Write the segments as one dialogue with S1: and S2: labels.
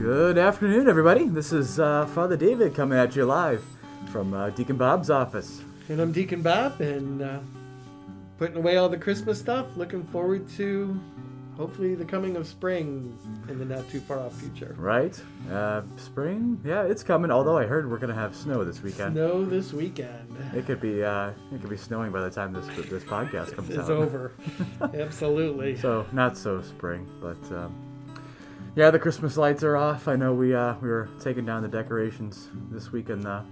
S1: Good afternoon, everybody. This is uh, Father David coming at you live from uh, Deacon Bob's office.
S2: And I'm Deacon Bob, and uh, putting away all the Christmas stuff. Looking forward to hopefully the coming of spring in the not too far off future.
S1: Right? Uh, spring? Yeah, it's coming. Although I heard we're gonna have snow this weekend.
S2: Snow this weekend.
S1: It could be uh, it could be snowing by the time this this podcast comes
S2: It's
S1: out.
S2: over. Absolutely.
S1: So not so spring, but um, yeah, the Christmas lights are off. I know we uh, we were taking down the decorations this week in the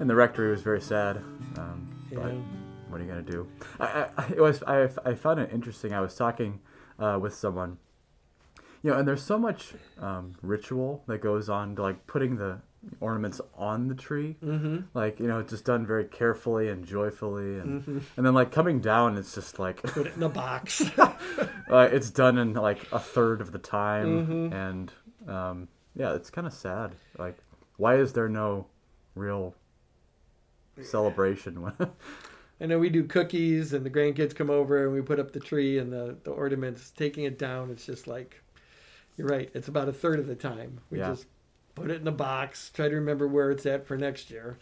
S1: in the rectory. It was very sad. Um, but what are you gonna do? I, I I- it was I, I found it interesting. I was talking uh, with someone, you know, and there's so much um, ritual that goes on to like putting the ornaments on the tree.
S2: Mm-hmm.
S1: Like you know, it's just done very carefully and joyfully, and
S2: Mhm.
S1: and then like coming down, it's just like
S2: Put it in a box.
S1: uh, it's done in like a third of the time,
S2: Mhm.
S1: and um, yeah, it's kind of sad. Like, why is there no real celebration?
S2: I know we do cookies, and the grandkids come over, and we put up the tree and the, the ornaments. Taking it down, it's just like, you're right. It's about a third of the time. We
S1: Yeah.
S2: just put it in a box. Try to remember where it's at for next year.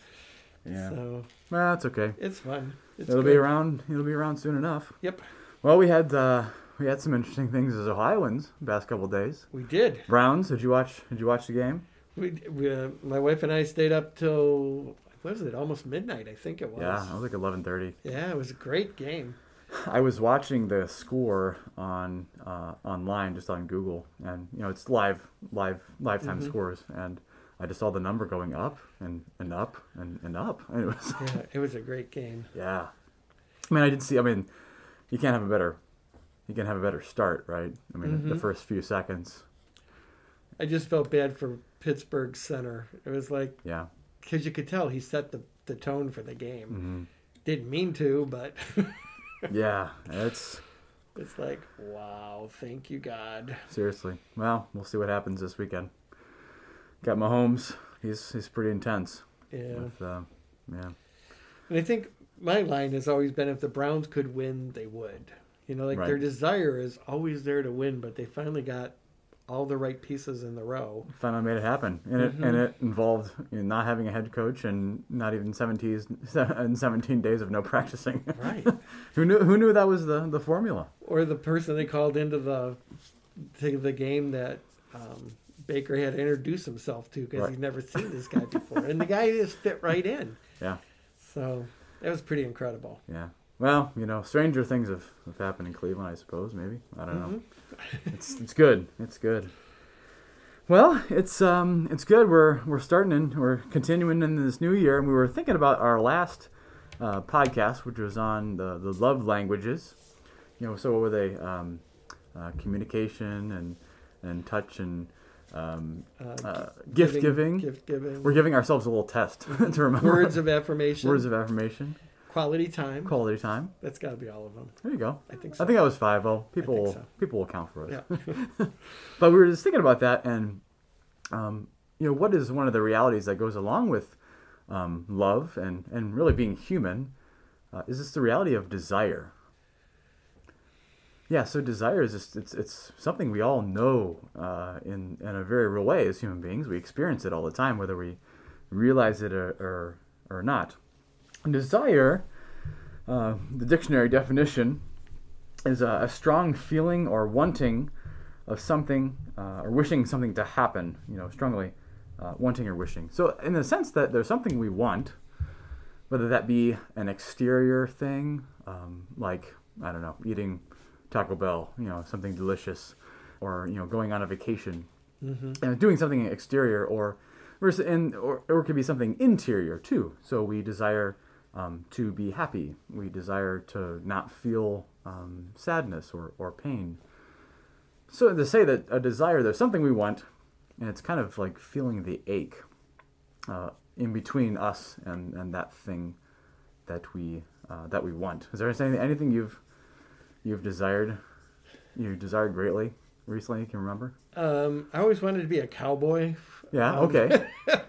S1: yeah,
S2: So
S1: well, it's okay.
S2: it's fun. It's
S1: it'll be around. It'll be around soon enough.
S2: Yep,
S1: Well, we had uh, we had some interesting things as Ohioans the past couple days.
S2: we did.
S1: Browns. Did you watch? Did you watch the game?
S2: We, we uh, my wife and I stayed up till what was it? Almost midnight, I think it was.
S1: Yeah, it was like eleven thirty.
S2: Yeah, it was a great game.
S1: I was watching the score on uh, online, just on Google, and you know it's live, live, lifetime
S2: Mhm.
S1: scores, and I just saw the number going up and, and up and, and up, and it was
S2: Yeah, it was a great game.
S1: yeah. I mean, I did see. I mean, you can't have a better, you can have a better start, right? I mean, the
S2: Mhm.
S1: first few seconds,
S2: I just felt bad for Pittsburgh center. It was like
S1: yeah.
S2: because you could tell he set the the tone for the game.
S1: hmm
S2: Didn't mean to, but
S1: Yeah, it's
S2: it's like wow, thank you God.
S1: seriously. Well, we'll see what happens this weekend. Got Mahomes. He's he's pretty intense.
S2: Yeah,
S1: With, uh, yeah.
S2: and I think my line has always been if the Browns could win, they would. You know, like their desire is always there to win, but they finally got all the right pieces in the row.
S1: finally made it happen, and it
S2: Mhm.
S1: and it involved you know, not having a head coach and not even 17, and 17 days of no practicing.
S2: Right.
S1: who knew? Who knew that was the the formula?
S2: or the person they called into the to the game that um, Baker had to introduce himself to because
S1: Right.
S2: he'd never seen this guy before, and the guy just fit right in.
S1: Yeah,
S2: So that was pretty incredible.
S1: yeah. Well, you know, stranger things have, have happened in Cleveland, I suppose. Maybe I don't know.
S2: Mhm.
S1: It's it's good. It's good. Well, it's um it's good. We're we're starting in we're continuing in this new year, and we were thinking about our last uh, podcast, which was on the the love languages. You know, so what were they? Um, uh, communication and and touch and um,
S2: Uh,
S1: uh, gift giving.
S2: gift giving,
S1: We're giving ourselves a little test to remember
S2: words of affirmation,
S1: words of affirmation,
S2: quality time.
S1: quality time.
S2: That's got to be all of them.
S1: There you go.
S2: I think so.
S1: I think that was five. Well, people will,
S2: so.
S1: people will count for us.
S2: yeah.
S1: But we were just thinking about that, and um, you know, what is one of the realities that goes along with um, love and and really being human? Uh, is this the reality of desire? Yeah, so desire is just it's it's something we all know uh, in in a very real way as human beings. We experience it all the time, whether we realize it or or, or not. Desire, uh, the dictionary definition, is a, a strong feeling or wanting of something uh, or wishing something to happen. You know, strongly uh, wanting or wishing. So, in the sense that there's something we want, whether that be an exterior thing, um, like I don't know, eating Taco Bell, you know, something delicious, or you know, going on a vacation,
S2: hmm
S1: and doing something exterior, or versus and or, or it could be something interior too. So we desire um, to be happy. We desire to not feel um, sadness or, or pain. So to say that a desire, there's something we want, and it's kind of like feeling the ache uh, in between us and, and that thing that we uh, that we want. Is there anything anything you've you've desired you desired greatly recently? You can remember?
S2: Um, I always wanted to be a cowboy.
S1: Yeah.
S2: Um,
S1: Okay.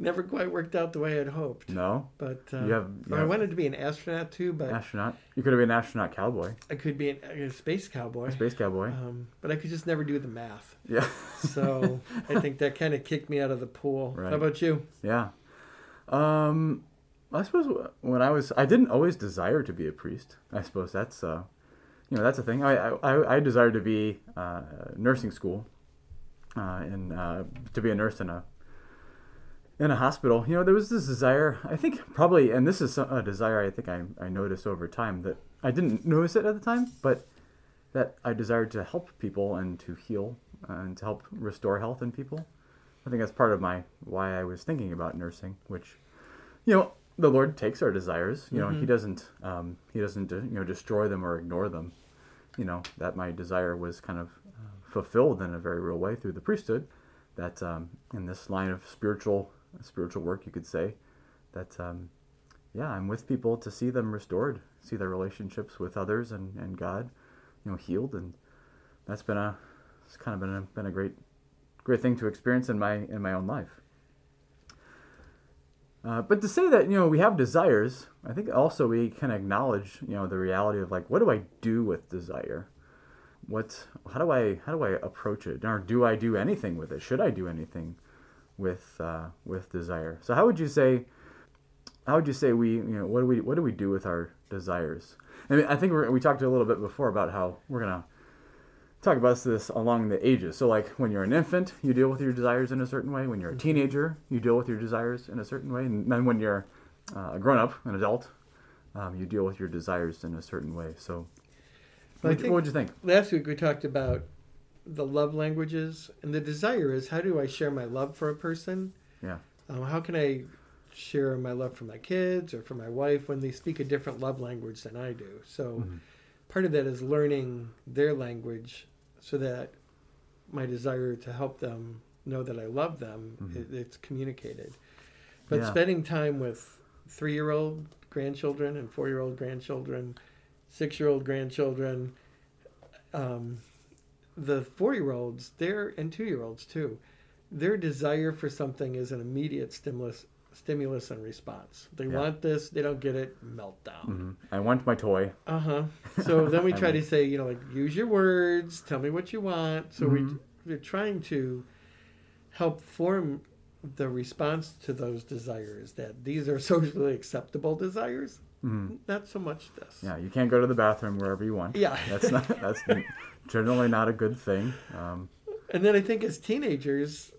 S2: never quite worked out the way I'd hoped.
S1: No,
S2: But uh,
S1: You have- you
S2: I
S1: have-
S2: wanted to be an astronaut too, but
S1: astronaut. You could have been an astronaut cowboy,
S2: I could be an, a space cowboy.
S1: space cowboy.
S2: Um, but I could just never do the math.
S1: Yeah,
S2: So I think that kind of kicked me out of the pool.
S1: Right.
S2: How about you?
S1: yeah. Um, I suppose when I was, I didn't always desire to be a priest. I suppose that's, uh, you know, that's a thing. I I, I desired to be uh, nursing school, uh, and uh, to be a nurse in a in a hospital. You know, there was this desire. I think probably, and this is a desire I think I I noticed over time that I didn't notice it at the time, but that I desired to help people and to heal and to help restore health in people. I think that's part of my why I was thinking about nursing, which, you know, the Lord takes our desires. You know, He doesn't um, He doesn't uh, you know destroy them or ignore them. You know that my desire was kind of uh, fulfilled in a very real way through the priesthood. That um, in this line of spiritual spiritual work, you could say, that um, yeah, I'm with people to see them restored, see their relationships with others and, and God, you know, healed, and that's been a it's kind of been a, been a great great thing to experience in my in my own life. Uh, but to say that you know we have desires, I think also we can acknowledge you know the reality of like what do I do with desire? What how do I how do I approach it? Or do I do anything with it? Should I do anything with uh, with desire? So how would you say how would you say we you know what do we what do we do with our desires? I mean I think we're, we talked a little bit before about how we're gonna talk about this along the ages. So, like when you're an infant, you deal with your desires in a certain way. When you're a teenager, you deal with your desires in a certain way. And then when you're uh, a grown up, an adult, um, you deal with your desires in a certain way. So,
S2: Well,
S1: what,
S2: think-
S1: would you think?
S2: Last week we talked about the love languages, and the desire is how do I share my love for a person?
S1: Yeah.
S2: Um, how can I share my love for my kids or for my wife when they speak a different love language than I do? So
S1: Mhm.
S2: part of that is learning their language so that my desire to help them know that I love them,
S1: Mhm.
S2: it, it's communicated. But
S1: Yeah.
S2: spending time with three year old grandchildren and four year old grandchildren, six year old grandchildren, um, the four year olds, their and two year olds too, their desire for something is an immediate stimulus stimulus and response. They
S1: Yeah.
S2: want this, they don't get it, meltdown.
S1: hmm I want my toy.
S2: Uh huh. So then we try to say, you know, like use your words, tell me what you want. So
S1: Mhm.
S2: we we're trying to help form the response to those desires. That these are socially acceptable desires,
S1: hmm
S2: not so much this.
S1: Yeah, you can't go to the bathroom wherever you want.
S2: Yeah.
S1: That's not. That's generally not a good thing. Um,
S2: And then I think as teenagers,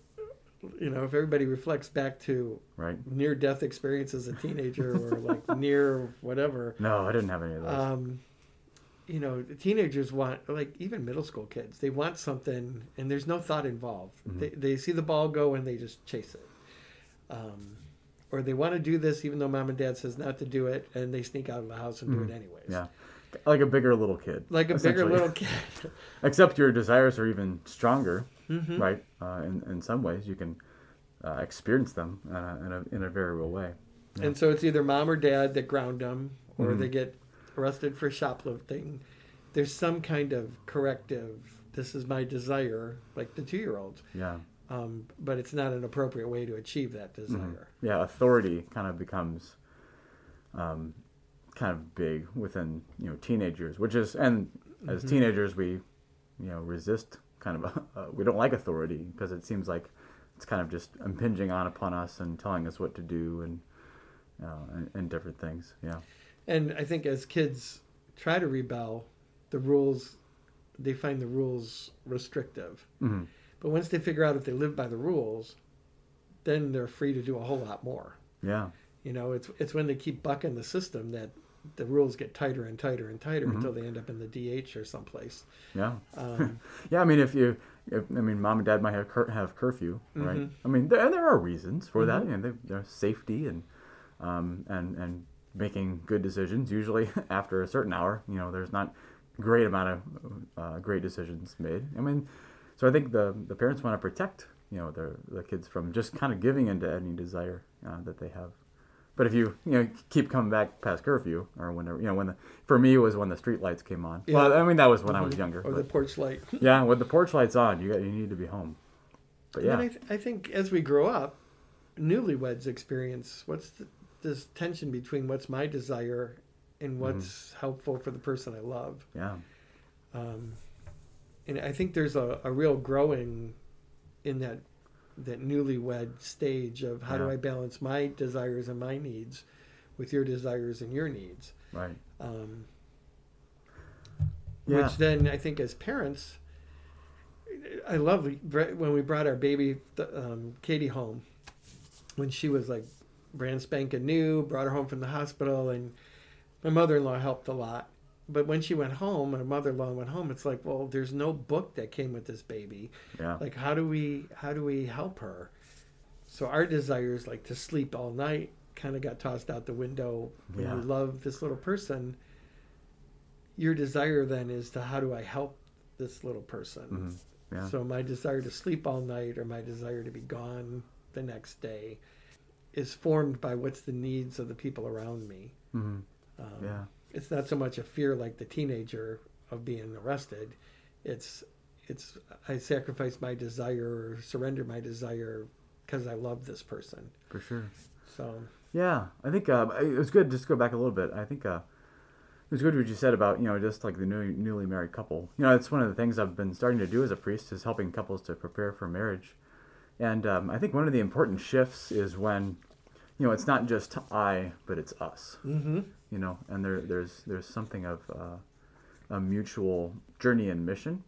S2: you know, if everybody reflects back to
S1: right?
S2: near death experience as a teenager or like near whatever,
S1: No, I didn't have any of those.
S2: um, you know, the teenagers want, like even middle school kids, they want something and there's no thought involved.
S1: Mhm.
S2: They, they see the ball go and they just chase it. Um, or they want to do this even though mom and dad says not to do it and they sneak out of the house and do
S1: Mhm.
S2: it anyways.
S1: yeah, like a bigger little kid.
S2: Like a bigger little kid.
S1: Except your desires are even stronger.
S2: Mhm.
S1: right? Uh, in in some ways, you can uh, experience them uh, in a in a very real way. Yeah.
S2: And so it's either mom or dad that ground them, or
S1: Mhm.
S2: they get arrested for shoplifting. There's some kind of corrective. This is my desire, like the two-year-old,
S1: Yeah,
S2: um, but it's not an appropriate way to achieve that
S1: Mhm.
S2: desire.
S1: yeah. Authority kind of becomes um, kind of big within you know teenagers, which is and as
S2: Mhm.
S1: teenagers we you know resist kind of uh, we don't like authority because it seems like it's kind of just impinging on upon us and telling us what to do and uh, and, and different things. Yeah.
S2: And I think as kids try to rebel, the rules they find the rules restrictive.
S1: hmm
S2: But once they figure out if they live by the rules, then they're free to do a whole lot more.
S1: Yeah.
S2: You know, it's it's when they keep bucking the system that the rules get tighter and tighter and tighter
S1: Mhm.
S2: until they end up in the DH or someplace.
S1: Yeah.
S2: Um,
S1: Yeah, I mean, if you, if, I mean, mom and dad might have cur- have curfew, right?
S2: Mhm.
S1: I mean, there, and there are reasons for that.
S2: Mhm.
S1: You know, there's safety and, um, and and making good decisions. Usually, after a certain hour, you know, there's not great amount of uh, great decisions made. I mean, so I think the the parents want to protect, you know, their the kids from just kind of giving into any desire uh, that they have. But if you you know keep coming back past curfew or whenever you know when the for me it was when the street lights came on. Well, I mean that was when I was younger.
S2: Or
S1: but-
S2: the porch light.
S1: yeah, with the porch lights on, you got you need to be home. But yeah,
S2: I, th- I think as we grow up, newlyweds experience, what's the, this tension between what's my desire and
S1: Mm-hmm.
S2: what's helpful for the person I love?
S1: Yeah.
S2: Um, and I think there's a, a real growing in that that newlywed stage of how do I balance my desires and my needs with your desires and your needs.
S1: Right.
S2: Um,
S1: Yeah.
S2: Which then I think as parents, I love when we brought our baby um, Katie home when she was like brand spanking new, brought her home from the hospital, and my mother in law helped a lot. But when she went home, my mother in law went home. It's like, well, there's no book that came with this baby.
S1: Yeah.
S2: Like, how do we how do we help her? So our desires, like to sleep all night, kind of got tossed out the window. When
S1: Yeah.
S2: you love this little person, your desire then is to how do I help this little person?
S1: Mhm. Yeah.
S2: So my desire to sleep all night or my desire to be gone the next day is formed by what's the needs of the people around me.
S1: Mhm.
S2: Um,
S1: Yeah.
S2: It's not so much a fear like the teenager of being arrested. It's it's I sacrifice my desire or surrender my desire because I love this person.
S1: For sure.
S2: So
S1: Yeah, I think uh, it was good. Just to go back a little bit. I think uh, it was good what you said about you know just like the new, newly married couple. You know, it's one of the things I've been starting to do as a priest is helping couples to prepare for marriage. And um, I think one of the important shifts is when, you know, it's not just I, but it's us.
S2: mm-hmm.
S1: You know, and there there's there's something of uh, a mutual journey and mission.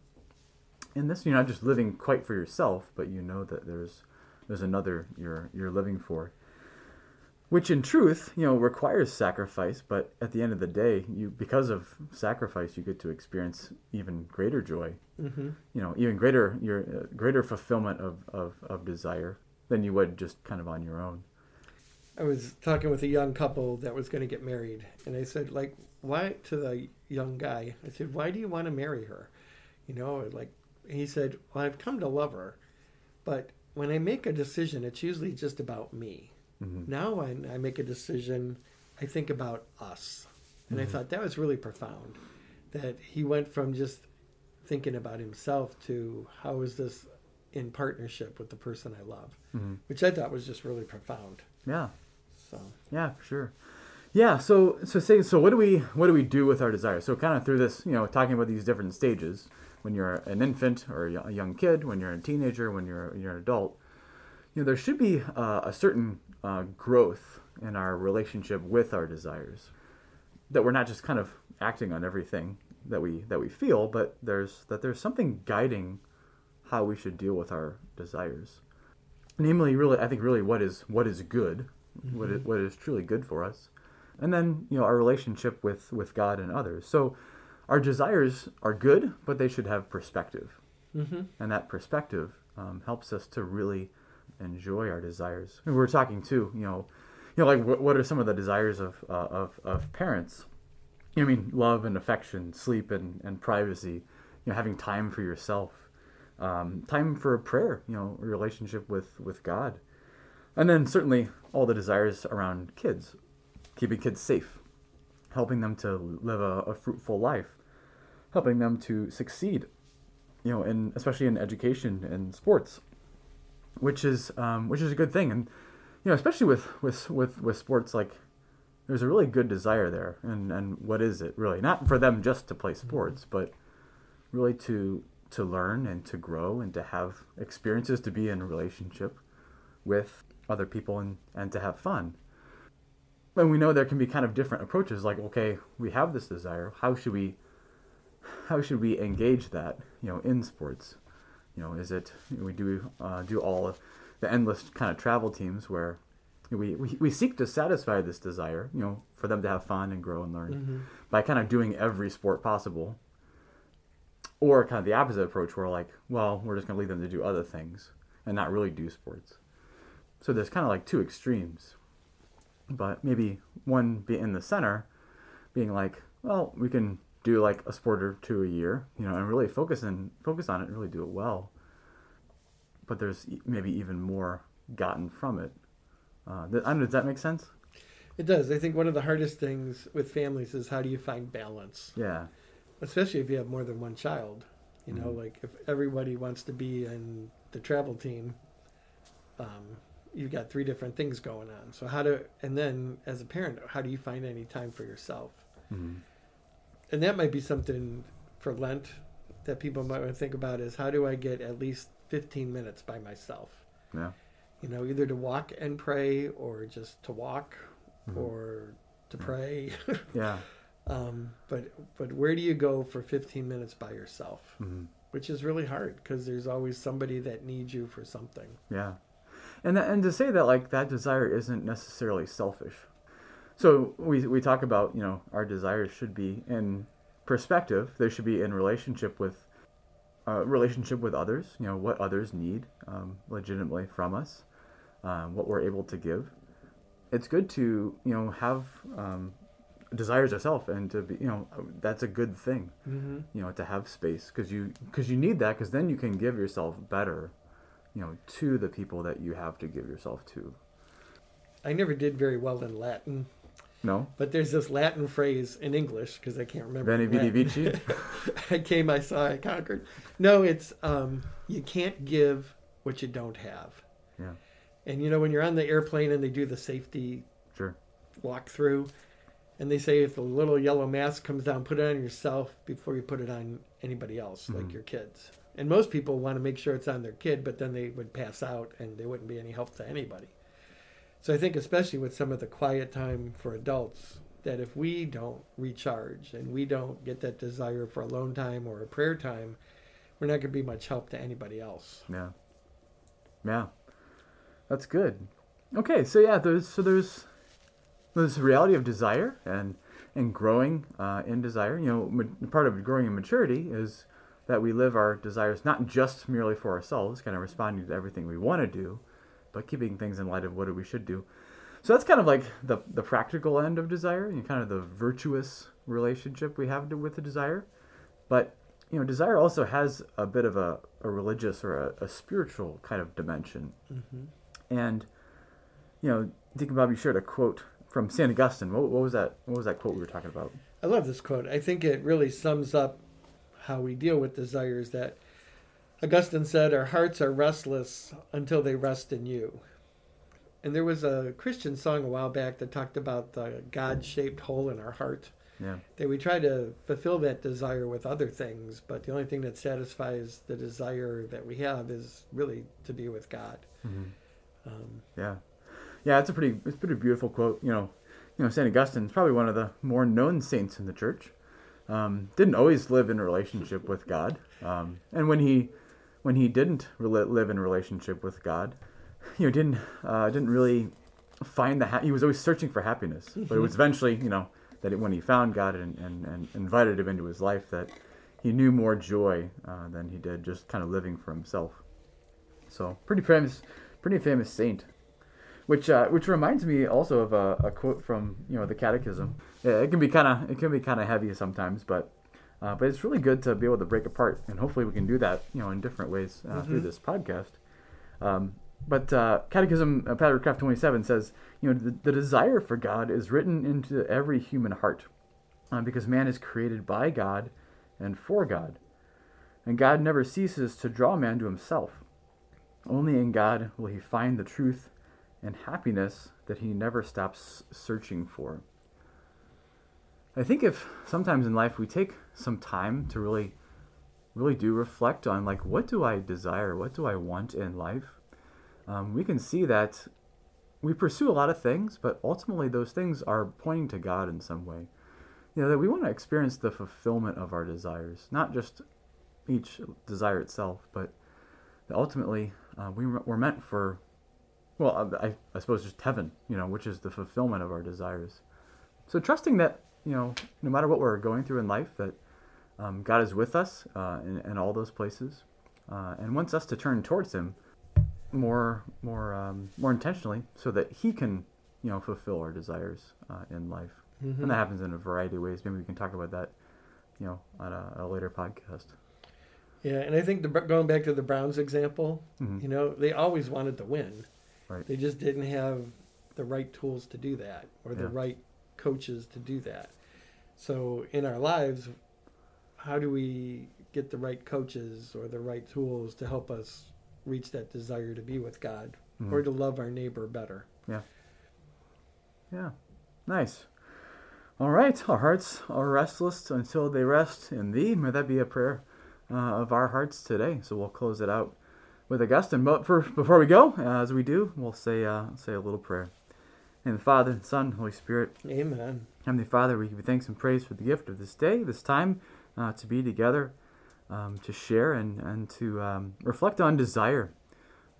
S1: In this, you're not just living quite for yourself, but you know that there's there's another you're you're living for which in truth you know requires sacrifice but at the end of the day you because of sacrifice you get to experience even greater joy
S2: Mm-hmm.
S1: you know even greater your uh, greater fulfillment of, of of desire than you would just kind of on your own
S2: I was talking with a young couple that was going to get married, and I said, like, why to the young guy? I said, why do you want to marry her? You know, like he said, well, I've come to love her, but when I make a decision, it's usually just about me.
S1: Mhm.
S2: Now, when I make a decision, I think about us, and I thought that was really profound. That he went from just thinking about himself to how is this in partnership with the person I love,
S1: Mhm.
S2: which I thought was just really profound.
S1: yeah
S2: So.
S1: Yeah, for sure. Yeah, so so say so what do we what do we do with our desires? So kind of through this, you know, talking about these different stages when you're an infant or a young kid, when you're a teenager, when you're you're an adult, you know, there should be uh, a certain uh, growth in our relationship with our desires. That we're not just kind of acting on everything that we that we feel, but there's that there's something guiding how we should deal with our desires. Namely, really, I think really what is what is good, what is, what is truly good for us, and then you know our relationship with with God and others. So, our desires are good, but they should have perspective,
S2: Mm-hmm.
S1: and that perspective um, helps us to really enjoy our desires. And we were talking too, you know, you know, like what, what are some of the desires of uh, of of parents? I mean, love and affection, sleep and and privacy. You know, having time for yourself, um, time for prayer. You know, relationship with with God, and then certainly all the desires around kids, keeping kids safe, helping them to live a, a fruitful life, helping them to succeed. You know, and especially in education and sports, which is um, which is a good thing, and you know, especially with with with with sports like there's a really good desire there. And and what is it really? Not for them just to play sports but really to to learn and to grow and to have experiences to be in a relationship with other people and and to have fun and we know there can be kind of different approaches like okay we have this desire how should we how should we engage that you know in sports you know is it we do uh, do all of the endless kind of travel teams where we, we, we seek to satisfy this desire, you know, for them to have fun and grow and learn
S2: Mm-hmm.
S1: by kind of doing every sport possible. Or kind of the opposite approach where like, well, we're just going to leave them to do other things and not really do sports. So there's kind of like two extremes. But maybe one be in the center being like, well, we can do like a sport or two a year, you know, and really focus and focus on it and really do it well. But there's maybe even more gotten from it. Uh, th- I don't does that make sense?
S2: It does. I think one of the hardest things with families is how do you find balance,
S1: Yeah.
S2: especially if you have more than one child. You know,
S1: Mhm.
S2: like if everybody wants to be in the travel team, um, you've got three different things going on. So how do and then as a parent, how do you find any time for yourself?
S1: Mhm.
S2: And that might be something for Lent that people might want to think about is how do I get at least 15 minutes by myself?
S1: Yeah.
S2: You know, either to walk and pray or just to walk
S1: Mhm.
S2: or to
S1: Yeah.
S2: pray.
S1: Yeah.
S2: um, but but where do you go for 15 minutes by yourself?
S1: Mhm.
S2: Which is really hard because there's always somebody that needs you for something.
S1: Yeah, and that, and to say that like that desire isn't necessarily selfish. So we we talk about you know our desires should be in perspective. They should be in relationship with uh, relationship with others. You know what others need um, legitimately from us, um, what we're able to give. It's good to you know have um, desires ourselves and to be you know that's a good thing
S2: Mm-hmm.
S1: you know to have space because you because you need that because then you can give yourself better you know to the people that you have to give yourself to
S2: I never did very well in Latin,
S1: no
S2: but there's this Latin phrase in English because I can't remember.
S1: Veni vidi vici
S2: I came, I saw, I conquered. No, it's um, you can't give what you don't have.
S1: Yeah.
S2: And you know when you're on the airplane and they do the safety
S1: sure
S2: walk through, and they say if the little yellow mask comes down, put it on yourself before you put it on anybody else, like
S1: Mhm.
S2: your kids. And most people want to make sure it's on their kid, but then they would pass out and they wouldn't be any help to anybody. So I think, especially with some of the quiet time for adults, that if we don't recharge and we don't get that desire for alone time or a prayer time, we're not going to be much help to anybody else.
S1: yeah yeah that's good okay so yeah there's so there's there's the reality of desire and and growing uh, in desire you know ma- part of growing in maturity is that we live our desires not just merely for ourselves kind of responding to everything we want to do but keeping things in light of what we should do so that's kind of like the the practical end of desire and kind of the virtuous relationship we have to, with the desire but you know desire also has a bit of a, a religious or a, a spiritual kind of dimension
S2: Mm-hmm.
S1: and you know Deacon Bob you shared a quote from St. Augustine what, what was that what was that quote we were talking about
S2: I love this quote. I think it really sums up how we deal with desires that Augustine said, Our hearts are restless until they rest in you. And there was a Christian song a while back that talked about the God shaped hole in our heart.
S1: yeah
S2: That we try to fulfill that desire with other things, but the only thing that satisfies the desire that we have is really to be with God.
S1: mm-hmm.
S2: Um,
S1: Yeah, yeah, it's a pretty it's a pretty beautiful quote. You know, you know, Saint Augustine is probably one of the more known saints in the church. Um, didn't always live in a relationship with God, um, and when he when he didn't rela- live in a relationship with God, you know, didn't uh, didn't really find the ha- he was always searching for happiness. But it was eventually, you know, that it, when he found God and, and, and invited him into his life, that he knew more joy uh, than he did just kind of living for himself. So pretty famous, pretty famous saint. Which uh, which reminds me also of a, a quote from you know the Catechism. Yeah, it can be kind of it can be kind of heavy sometimes, but uh, but it's really good to be able to break apart, and hopefully we can do that you know in different ways uh, through
S2: Mhm.
S1: this podcast. Um, but uh, Catechism, uh, Paragraph 27 says, you know, the, the desire for God is written into every human heart uh, because man is created by God and for God. And God never ceases to draw man to himself. Only in God will he find the truth and happiness that he never stops searching for. I think if sometimes in life we take some time to really, really do reflect on, like, what do I desire? What do I want in life? um, we can see that we pursue a lot of things, but ultimately those things are pointing to God in some way. You know, that we want to experience the fulfillment of our desires, not just each desire itself, but ultimately uh, we, we're meant for, well, I, I suppose just heaven, you know, which is the fulfillment of our desires. So trusting that, you know, no matter what we're going through in life, that um, God is with us uh, in, in all those places uh, and wants us to turn towards Him more more um, more intentionally so that he can you know fulfill our desires uh, in life
S2: mhm.
S1: and that happens in a variety of ways maybe we can talk about that you know on a, a later podcast
S2: Yeah, and I think the, going back to the Browns example,
S1: Mhm.
S2: you know, they always wanted to win.
S1: Right.
S2: They just didn't have the right tools to do that or the
S1: Yeah.
S2: right coaches to do that. So in our lives, how do we get the right coaches or the right tools to help us reach that desire to be with God or to love our neighbor better.
S1: Yeah. Yeah. Nice. All right. Our hearts are restless until they rest in thee. May that be a prayer uh, of our hearts today. So we'll close it out with Augustine. But for, before we go, uh, as we do, we'll say, uh, say a little prayer. In the Father, and Son, and Holy Spirit.
S2: Amen.
S1: Heavenly Father, we give you thanks and praise for the gift of this day, this time uh, to be together, um, to share and, and to um, reflect on desire,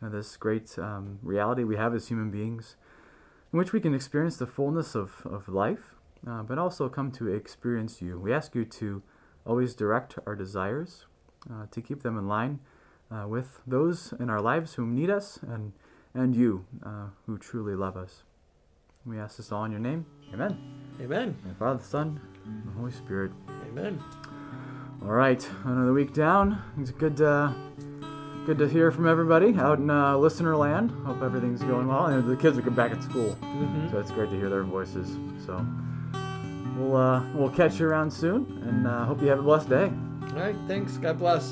S1: uh, this great um, reality we have as human beings, in which we can experience the fullness of, of life, uh, but also come to experience you. We ask you to always direct our desires, uh, to keep them in line uh, with those in our lives who need us, and, and you uh, who truly love us. We ask this all in your name. Amen.
S2: Amen.
S1: Father, the Son, and the Holy Spirit.
S2: Amen.
S1: All right, another week down. It's good to, good to hear from everybody out in uh, listener land. Hope everything's going well. And the kids are back at school,
S2: hmm
S1: so it's great to hear their voices. So we'll uh, we'll catch you around soon, and uh, hope you have a blessed day.
S2: All right. Thanks. God bless.